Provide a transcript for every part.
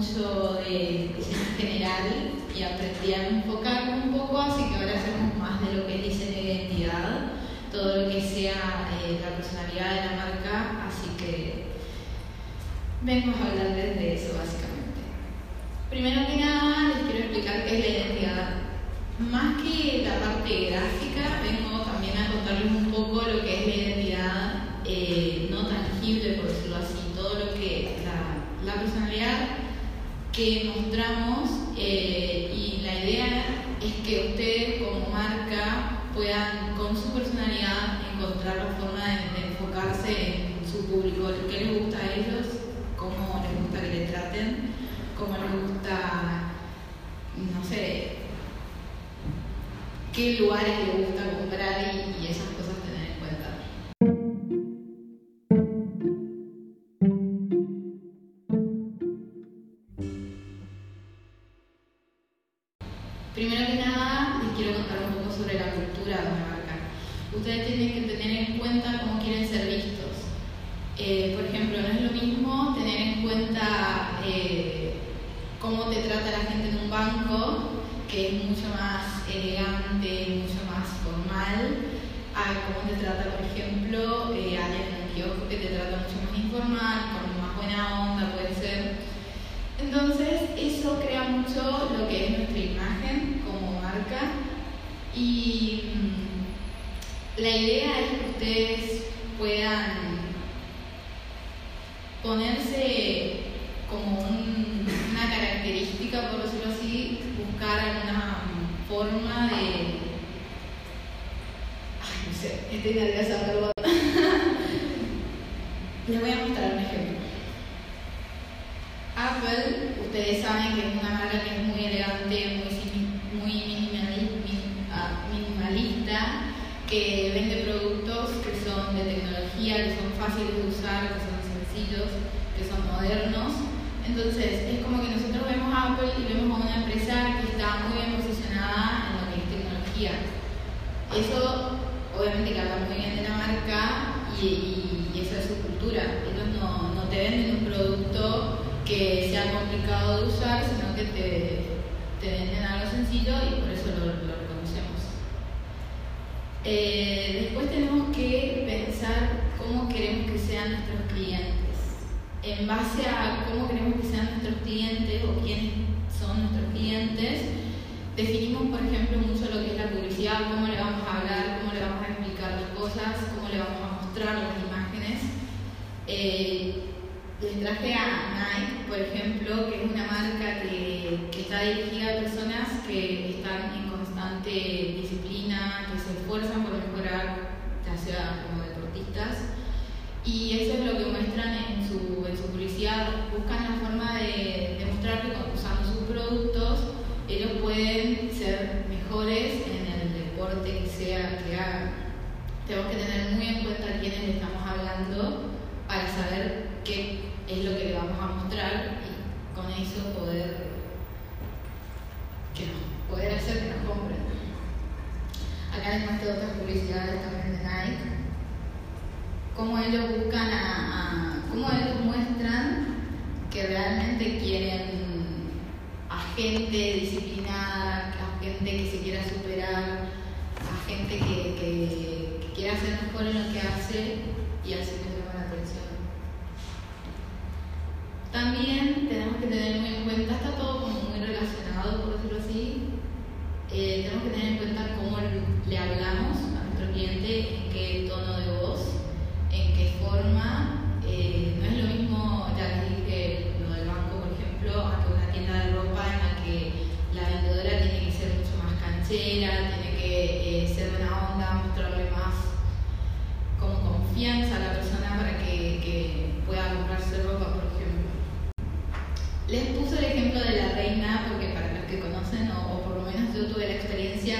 mucho de general y aprendí a enfocarme un poco, así que ahora hacemos más de lo que diseño de identidad, todo lo que sea eh, la personalidad de la marca, así que vengo a hablarles de eso básicamente. Primero que nada, les quiero explicar qué es la identidad. Más que la parte gráfica, vengo también a contarles un poco lo que es la identidad eh, no tangible, por decirlo así, todo lo que la, la personalidad que mostramos eh, y la idea es que ustedes como marca puedan con su personalidad encontrar la forma de, enfocarse en su público, qué les gusta a ellos, cómo les gusta que le traten, cómo les gusta, no sé, qué lugares les gusta comprar y, y esas cosas Primero que nada, les quiero contar un poco sobre la cultura de una marca. Ustedes tienen que tener en cuenta cómo quieren ser vistos. Eh, por ejemplo, no es lo mismo tener en cuenta eh, cómo te trata la gente en un banco, que es mucho más elegante, mucho más formal, a cómo te trata, por ejemplo, eh, alguien en un kiosco que te trata mucho más informal, con más buena onda, puede ser. Entonces, eso crea mucho lo que es nuestra imagen como marca y mm, la idea es que ustedes puedan ponerse como un- una característica, por decirlo así, buscar alguna forma de... Ay, no sé, estoy nerviosa, perdón. Les voy a mostrar un ejemplo. Apple, que es una marca que es muy elegante, muy, ah, minimalista, que vende productos que son de tecnología, que son fáciles de usar, que son sencillos, que son modernos. Entonces, es como que nosotros vemos a Apple y vemos a una empresa que está muy bien posicionada en lo que es tecnología. Eso, obviamente, que habla muy bien de la marca y, y- eso es su cultura. Ellos no te venden un producto que sea complicado de usar, sino que te, te venden algo sencillo y por eso lo, lo reconocemos. Eh, después tenemos que pensar cómo queremos que sean nuestros clientes. En base a cómo queremos que sean nuestros clientes o quiénes son nuestros clientes, definimos, por ejemplo, mucho lo que es la publicidad, cómo le vamos a hablar, cómo le vamos a explicar las cosas, cómo le vamos a mostrar las imágenes. Eh, les traje a Nike, por ejemplo, que es una marca que, que está dirigida a personas que están en constante disciplina, que se esfuerzan por mejorar, ya sea como deportistas. Y eso es lo que muestran en su, en su publicidad. Buscan la forma de, de mostrar que usando sus productos ellos pueden ser mejores en el deporte que sea que hagan. Tenemos que tener muy en cuenta a quiénes estamos hablando para saber qué es lo que le vamos a mostrar y con eso poder, que nos- poder hacer que nos compren. Acá les muestro otras publicidades también de Nike. Cómo ellos buscan a, cómo ellos muestran que realmente quieren a gente disciplinada, a gente que se quiera superar, a gente que, que, quiera ser mejor en lo que hace y así que llama la atención. Tenemos que tener muy en cuenta, está todo como muy relacionado, por decirlo así. Eh, tenemos que tener en cuenta cómo le hablamos a nuestro cliente, en qué tono de voz, en qué forma. Eh, no es lo mismo, ya les dije lo del banco, por ejemplo, a que una tienda de ropa en la que la vendedora tiene que ser mucho más canchera, tiene que eh, ser buena onda, mostrarle más como confianza a la persona para que, que pueda comprarse ropa, por ejemplo. Les puse el ejemplo de la reina porque para los que conocen, o, o por lo menos yo tuve la experiencia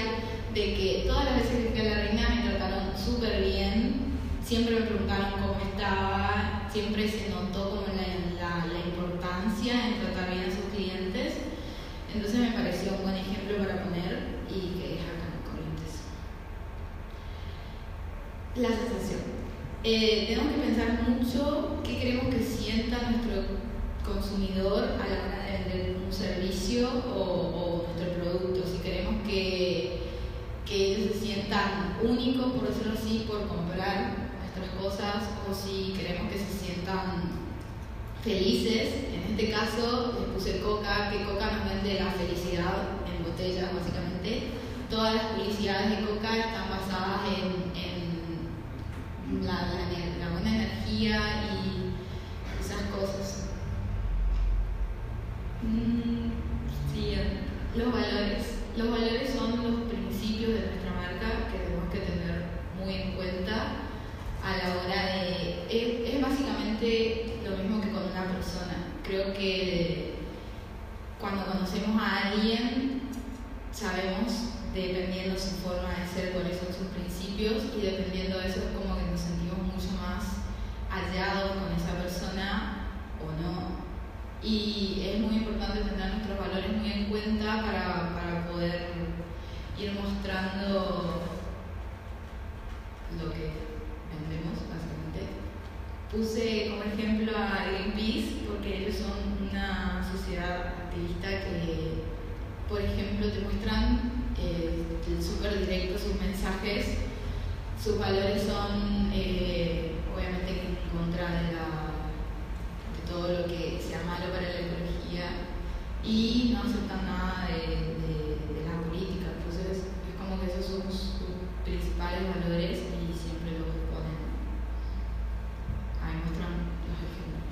todas las veces que fui a la reina me trataron súper bien, siempre me preguntaron cómo estaba, siempre se notó como la, importancia en tratar bien a sus clientes. Entonces me pareció un buen ejemplo para poner y que es acá en Corrientes. La sensación. Eh, tenemos que pensar mucho qué queremos que sienta nuestro consumidor a la hora de vender un servicio o, nuestro producto. Si queremos que, que ellos se sientan únicos, por decirlo así, por comprar nuestras cosas, o si queremos que se sientan felices. En este caso les puse Coca, que Coca nos vende la felicidad en botellas, básicamente. Todas las publicidades de Coca están basadas en, en la, buena energía y esas cosas. Mm, sí, los valores. Los valores son los principios de nuestra marca que tenemos que tener muy en cuenta a la hora de... Es, es básicamente lo mismo que con una persona. Creo que cuando conocemos a alguien sabemos, dependiendo su forma de ser, cuáles son sus principios y dependiendo de eso es como que nos sentimos mucho más hallados con esa persona o no y es muy importante tener nuestros valores muy en cuenta para, para poder ir mostrando lo que vendemos, básicamente. Puse como ejemplo a Greenpeace porque ellos son una sociedad activista que, por ejemplo, te muestran eh, súper directo sus mensajes. Sus valores son, eh, obviamente, en contra de la todo lo que sea malo para la ecología y no aceptan nada de, la política. Entonces es como que esos son sus, principales valores y siempre los ponen. Ahí muestran los ejemplos.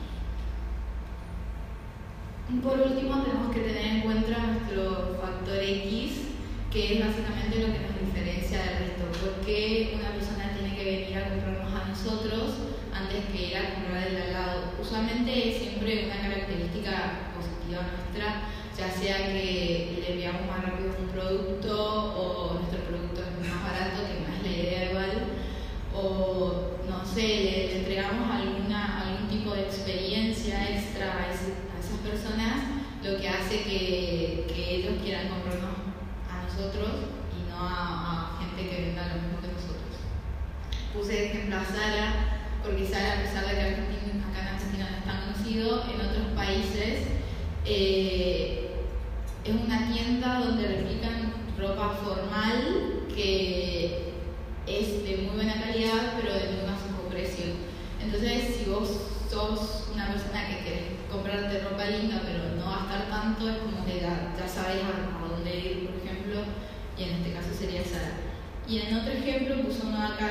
Por último tenemos que tener en cuenta nuestro factor X, que es básicamente lo que nos diferencia del resto. Porque una persona tiene que venir a comprarnos a nosotros antes que ir a comprar el al lado. Usualmente es siempre una característica positiva nuestra, ya sea que le enviamos más rápido un producto o nuestro producto es más barato, que es la idea igual, o no sé, le, entregamos alguna, algún tipo de experiencia extra a, esas personas, lo que hace que, que, ellos quieran comprarnos nosotros y no a, gente que venda lo mismo que nosotros. Puse ejemplo a Sara porque Sara, a pesar de que acá en Argentina no es tan conocido, en otros países eh, es una tienda donde replican ropa formal que es de muy buena calidad pero de muy bajo precio. Entonces, si vos sos una persona que querés comprarte ropa linda pero no gastar tanto, es como que ya, sabes a, dónde ir, por ejemplo, y en este caso sería Sara. Y en otro ejemplo puso uno acá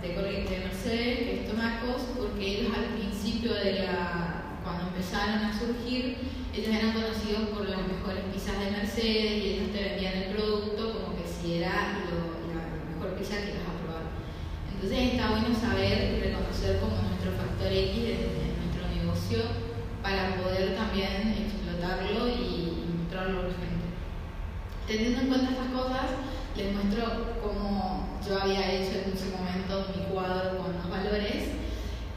de, de Mercedes, que es Tomacos, porque ellos al principio de la, cuando empezaron a surgir, ellos eran conocidos por las mejores pizzas de Mercedes y ellos te vendían el producto como que si era la, mejor pizza que ibas a probar. Entonces está bueno saber reconocer como nuestro factor X de, nuestro negocio para poder también explotarlo y mostrarlo a la gente. Teniendo en cuenta estas cosas, les muestro cómo yo había hecho en ese momento mi cuadro con los valores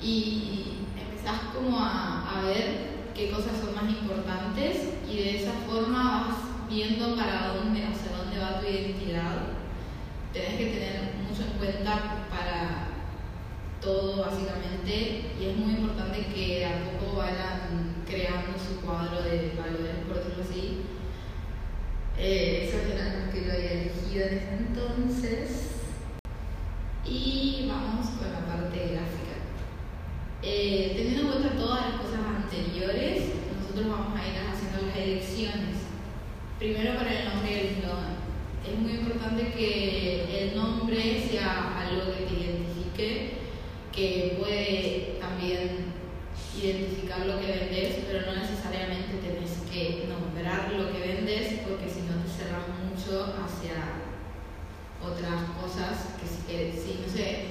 y empezás como a, a ver qué cosas son más importantes y de esa forma vas viendo para dónde, hacia dónde va tu identidad. Tenés que tener mucho en cuenta para todo básicamente y es muy importante que a poco vayan creando su cuadro de valores, por decirlo así, eh, esos eran los que yo había elegido en ese entonces. Y vamos con la parte gráfica. Eh, teniendo en cuenta todas las cosas anteriores, nosotros vamos a ir haciendo las elecciones. Primero para el nombre del eslogan. Es muy importante que el nombre sea algo que te identifique, que puede también identificar lo que vendes, pero no necesariamente tenés que nombrar lo que vendes, porque si no te cerras mucho hacia otras cosas que si, si no sé,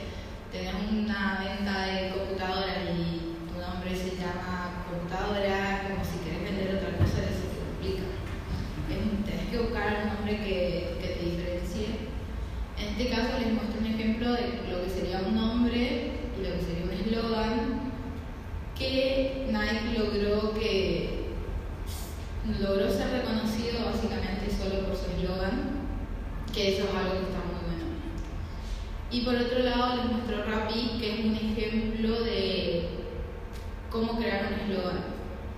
tenés una venta de computadoras y tu nombre se llama computadora, como si querés vender otra cosa, eso te complica. Tenés que buscar un nombre que, que te diferencie. En este caso les muestro un ejemplo de lo que sería un nombre y lo que sería un eslogan que Nike logró que logró ser reconocido básicamente solo por su eslogan, que eso es algo que está muy bueno. Y por otro lado les muestro Rappi, que es un ejemplo de cómo crear un eslogan.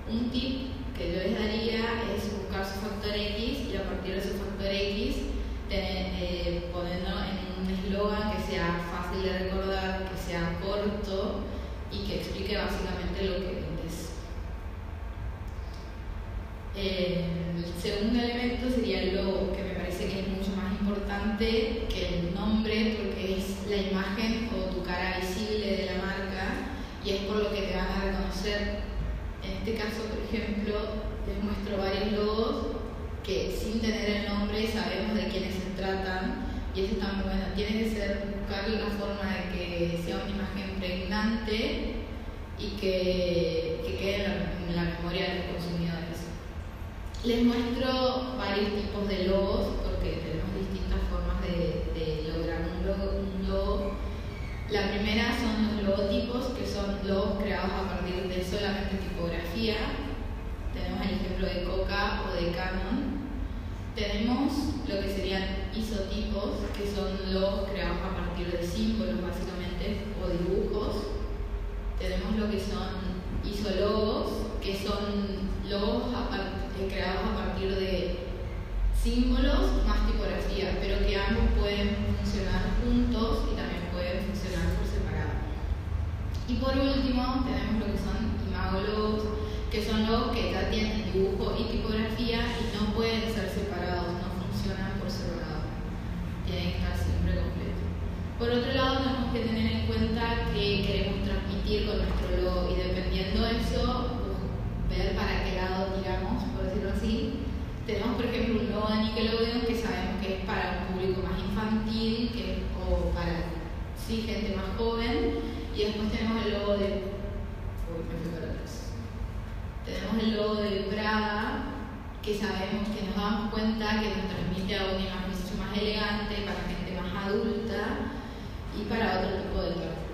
Un tip que yo les daría es buscar su factor X y a partir de su factor X eh, ponerlo en un eslogan que sea fácil de recordar, que sea corto y que explique básicamente lo que vendes. el segundo elemento sería el logo, que me parece que es mucho más importante que el nombre porque es la imagen o tu cara visible de la marca y es por lo que te van a reconocer. En este caso, por ejemplo, les muestro varios logos que sin tener el nombre sabemos de quiénes se tratan y eso está muy bueno. Tiene que ser buscar la forma de que sea una imagen pregnante y que, que quede en la, memoria de los consumidores. Les muestro varios tipos de logos porque tenemos distintas formas de, de lograr un logo, un logo. La primera son los logotipos, que son logos creados a partir de solamente tipografía. Tenemos el ejemplo de Coca o de Canon, tenemos lo que serían isotipos, que son logos creados a partir de símbolos básicamente o dibujos. Tenemos lo que son isologos, que son logos eh, creados a partir de símbolos más tipografía, pero que ambos pueden funcionar juntos y también pueden funcionar por separado. Y por último tenemos lo que son imagólogos, que son logos que ya tienen dibujo y tipografía y no pueden ser separados, no funcionan por separado, tienen que estar siempre completos. Por otro lado, tenemos que tener en cuenta que queremos transmitir con nuestro logo y dependiendo de eso, ver para qué lado tiramos, por decirlo así. Tenemos, por ejemplo, un logo de Nickelodeon que sabemos que es para un público más infantil que, o para sí, gente más joven. Y después tenemos el logo de tenemos el logo de Prada, que sabemos que nos damos cuenta que nos transmite a una imagen mucho más elegante, para gente más adulta y para otro tipo de cuerpo.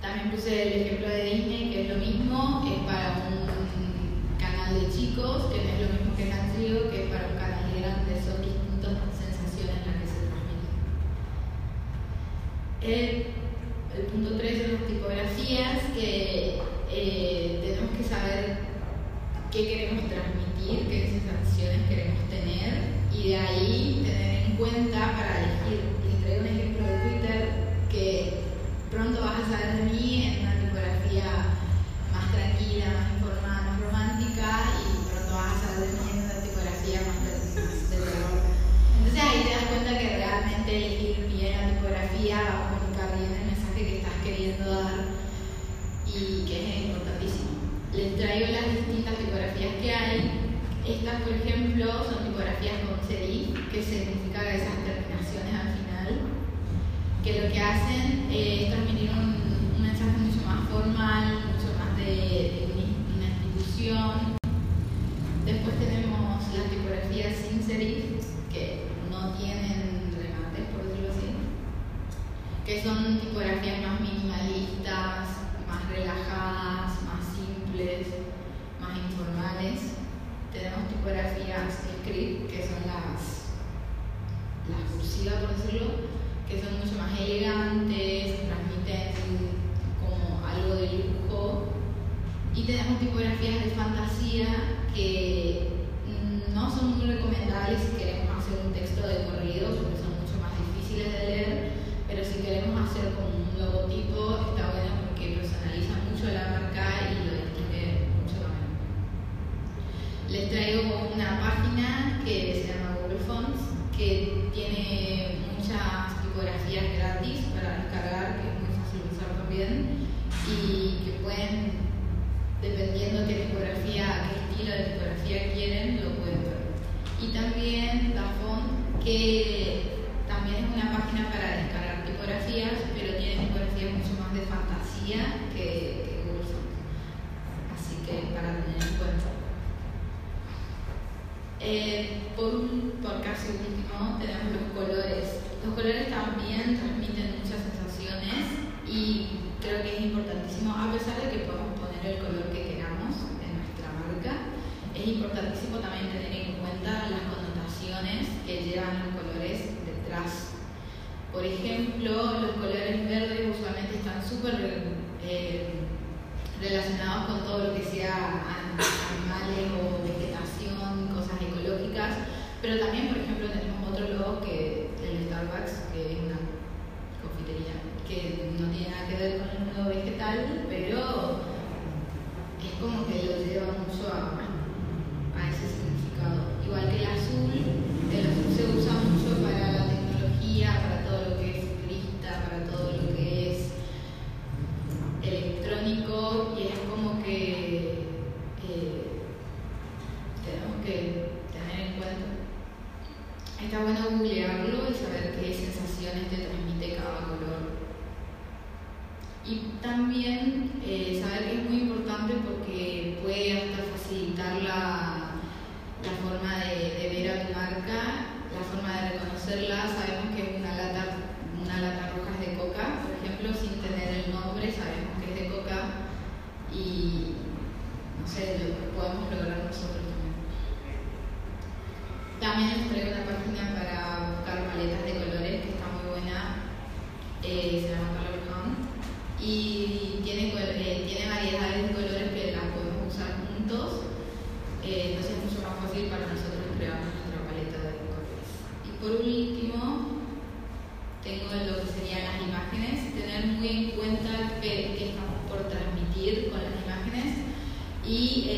También puse el ejemplo de Disney, que es lo mismo, es para un canal de chicos, que no es lo mismo que Natrio, que es para un canal de grandes, son distintas sensaciones las que se transmiten. El, punto 3 son las tipografías, que eh, tenemos que saber qué queremos transmitir, qué sensaciones queremos tener y de ahí tener en cuenta para elegir. Les traigo un ejemplo de Twitter que pronto vas a saber de mí en una tipografía más tranquila, más informada, más romántica y pronto vas a saber de mí en una tipografía más de, terror. Entonces ahí te das cuenta que realmente elegir bien la tipografía va a comunicar bien el mensaje que estás queriendo dar y que es importantísimo. Les traigo las distintas tipografías que hay. Estas, por ejemplo, son tipografías con serif, que significa esas terminaciones al final, que lo que hacen es transmitir un, mensaje mucho más formal, mucho más de, una institución. Después tenemos las tipografías sin serif, que no tienen remates, por decirlo así, que son tipografías más minimalistas, más relajadas, más simples, más informales. Tenemos tipografías script, que son las, cursivas, por decirlo, que son mucho más elegantes, transmiten como algo de lujo. Y tenemos tipografías de fantasía que no son muy recomendables si queremos hacer un texto de corrido, porque son mucho más difíciles de leer, pero si queremos hacer como un logotipo, está bueno que personaliza mucho la marca y lo distingue mucho también. Les traigo una página que se llama Google Fonts, que tiene muchas tipografías gratis para descargar, que es muy fácil de usar también, y que pueden, dependiendo qué tipografía, qué estilo de tipografía quieren, lo ver. Y también la font, que también es una página para descargar tipografías, pero tiene tipografías mucho más de fantasía que, Google Fonts. Así que para tener en cuenta. Eh, por, por casi último, tenemos los colores. Los colores también es importantísimo también tener en cuenta las connotaciones que llevan los colores detrás. Por ejemplo, los colores verdes usualmente están súper eh, relacionados con todo lo que sea animales o vegetación, cosas ecológicas, pero también, por ejemplo, tenemos otro logo que el Starbucks, que es una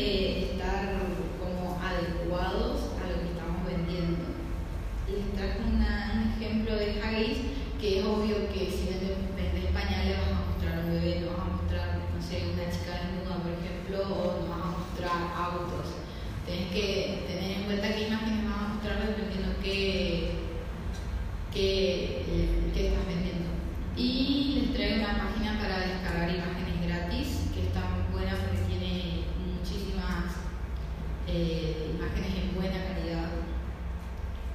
estar como adecuados a lo que estamos vendiendo. Les traje una, un ejemplo de Haggis, que es obvio que si vendes pañales vas a mostrar un bebé, no vas a mostrar, no sé, una chica desnuda, por ejemplo, o no vas a mostrar autos. Tienes que tener en cuenta qué imágenes vas a mostrar dependiendo qué, qué, qué estás vendiendo. Y les traigo una página para descargar imágenes gratis imágenes en buena calidad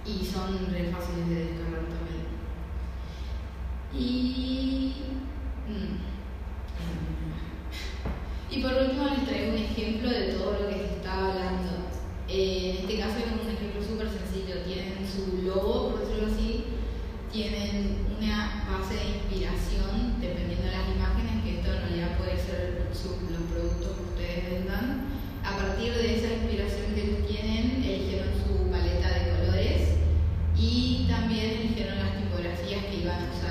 y son re fáciles de descargar también. Y. Mm, y por último les traigo un ejemplo de todo lo que se está hablando. Eh, en este caso es un ejemplo súper sencillo. Tienen su logo, por decirlo así, tienen una base de inspiración dependiendo de las imágenes, que esto en realidad puede ser los productos que ustedes vendan a partir de esa inspiración que ellos tienen, eligieron su paleta de colores y también eligieron las tipografías que iban a usar.